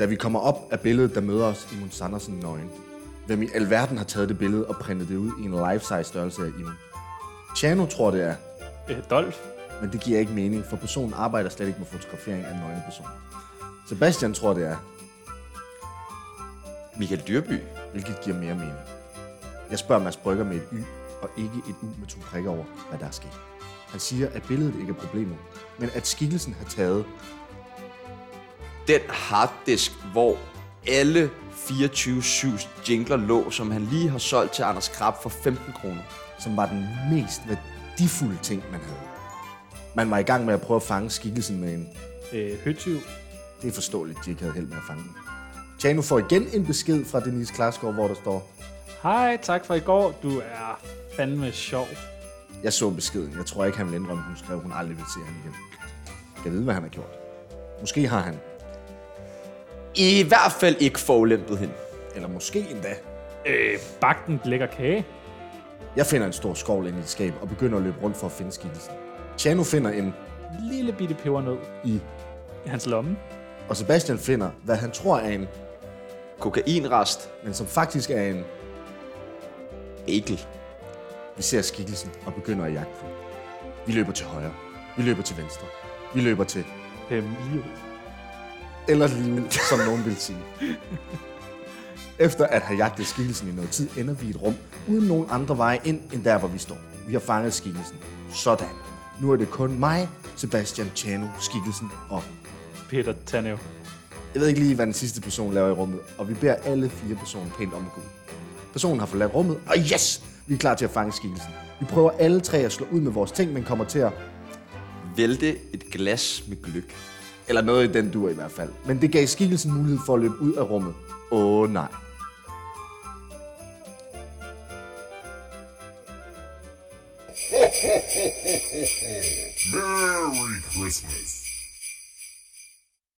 Da vi kommer op af billedet, der møder os Imon Sandersen nøgen. Hvem i alverden har taget det billede og printet det ud i en life-size størrelse af Imon? Chano tror det er, Øh, Dolf. men det giver ikke mening, for personen arbejder slet ikke med fotografering af en nøgen person. Sebastian tror det er, Michael Dyrby. hvilket giver mere mening. Jeg spørger Mads Brygger med et Y, og ikke et U med to prikker over, hvad der er sket. Han siger, at billedet ikke er problemet, men at skikkelsen har taget Den harddisk, hvor alle 24-7 jingler lå, som han lige har solgt til Anders Krab for 15 kroner. som var den mest værdifulde ting, man havde. Man var i gang med at prøve at fange skikkelsen med en... Øh, Høtyv. Det er forståeligt, at de ikke havde held med at fange den. Tjano får igen en besked fra Denise Klarsgaard, hvor der står, Hej, tak for i går. Du er fandme sjov. jeg så beskeden. Jeg tror ikke, han vil indrømme, hun skrev, hun aldrig vil se ham igen. Jeg ved, hvad han har gjort. Måske har han, I hvert fald ikke forulæmpet hende. eller måske endda. Øh, bagt en lækker kage. Jeg finder en stor skovl ind i et skab og begynder at løbe rundt for at finde skikkelsen. Tjano finder en Lille bitte pebernød i, i hans lomme. og Sebastian finder, hvad han tror er en, Kokainrest. men som faktisk er en Ekel. Vi ser skikkelsen og begynder at jagte den. Vi løber til højre. Vi løber til venstre. Vi løber til... Øh, lige ud. Eller lige, som nogen vil sige. Efter at have jagtet skikkelsen i noget tid, ender vi i et rum uden nogen andre veje ind, end der, hvor vi står. Vi har fanget skikkelsen. Sådan. Nu er det kun mig, Sebastian, Chano, skikkelsen og... Peter Tanev. Jeg ved ikke lige, hvad den sidste person laver i rummet, og vi beder alle fire personer pænt om at gå. Personen har forladt rummet, og yes! Vi er klar til at fange skikkelsen. Vi prøver alle tre at slå ud med vores ting, men kommer til at Vælte et glas med gløk. Eller noget i den dur i hvert fald. Men det gav skikkelsen mulighed for at løbe ud af rummet. Åh oh, nej. Merry Christmas.